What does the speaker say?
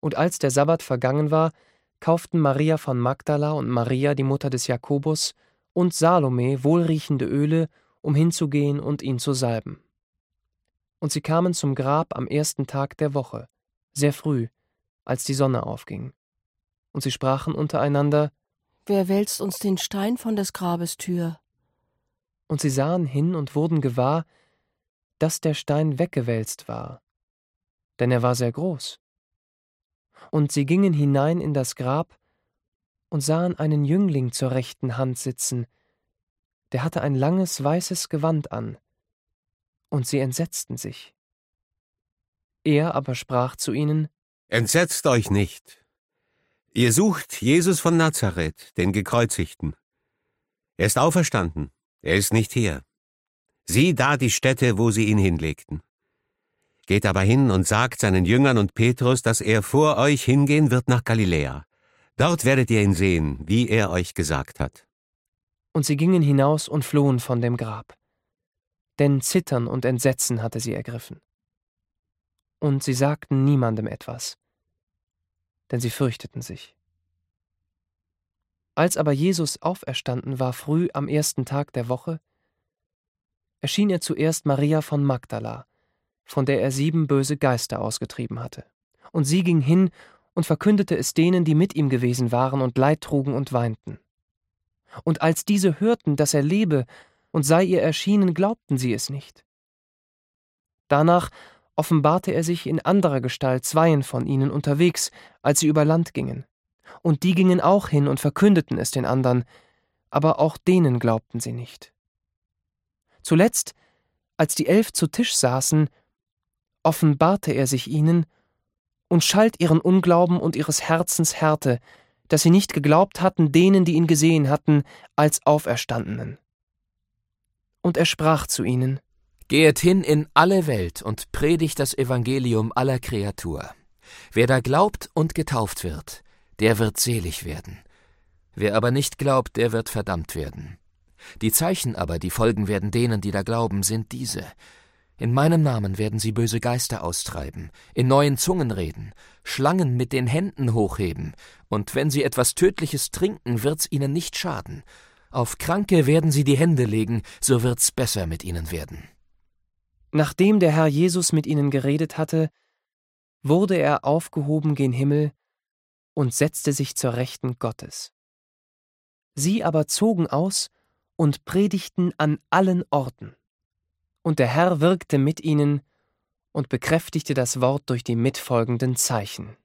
Und als der Sabbat vergangen war, kauften Maria von Magdala und Maria, die Mutter des Jakobus, und Salome wohlriechende Öle, um hinzugehen und ihn zu salben. Und sie kamen zum Grab am ersten Tag der Woche, sehr früh, als die Sonne aufging. Und sie sprachen untereinander Wer wälzt uns den Stein von des Grabes Tür? Und sie sahen hin und wurden gewahr, dass der Stein weggewälzt war, denn er war sehr groß. Und sie gingen hinein in das Grab und sahen einen Jüngling zur rechten Hand sitzen, der hatte ein langes weißes Gewand an, und sie entsetzten sich. Er aber sprach zu ihnen Entsetzt euch nicht. Ihr sucht Jesus von Nazareth, den Gekreuzigten. Er ist auferstanden, er ist nicht hier. Sieh da die Stätte, wo sie ihn hinlegten. Geht aber hin und sagt seinen Jüngern und Petrus, dass er vor euch hingehen wird nach Galiläa. Dort werdet ihr ihn sehen, wie er euch gesagt hat. Und sie gingen hinaus und flohen von dem Grab. Denn Zittern und Entsetzen hatte sie ergriffen. Und sie sagten niemandem etwas, denn sie fürchteten sich. Als aber Jesus auferstanden war früh am ersten Tag der Woche, erschien er zuerst Maria von Magdala, von der er sieben böse Geister ausgetrieben hatte. Und sie ging hin und verkündete es denen, die mit ihm gewesen waren und Leid trugen und weinten. Und als diese hörten, dass er lebe und sei ihr erschienen, glaubten sie es nicht. Danach offenbarte er sich in anderer Gestalt zweien von ihnen unterwegs, als sie über Land gingen. Und die gingen auch hin und verkündeten es den anderen, aber auch denen glaubten sie nicht. Zuletzt, als die Elf zu Tisch saßen, offenbarte er sich ihnen und schalt ihren Unglauben und ihres Herzens Härte, dass sie nicht geglaubt hatten denen, die ihn gesehen hatten, als Auferstandenen. Und er sprach zu ihnen, Gehet hin in alle Welt und predigt das Evangelium aller Kreatur. Wer da glaubt und getauft wird, der wird selig werden. Wer aber nicht glaubt, der wird verdammt werden. Die Zeichen aber, die folgen werden denen, die da glauben, sind diese. In meinem Namen werden sie böse Geister austreiben, in neuen Zungen reden, Schlangen mit den Händen hochheben, und wenn sie etwas Tödliches trinken, wird's ihnen nicht schaden. Auf Kranke werden sie die Hände legen, so wird's besser mit ihnen werden. Nachdem der Herr Jesus mit ihnen geredet hatte, wurde er aufgehoben gen Himmel und setzte sich zur Rechten Gottes. Sie aber zogen aus und predigten an allen Orten. Und der Herr wirkte mit ihnen und bekräftigte das Wort durch die mitfolgenden Zeichen.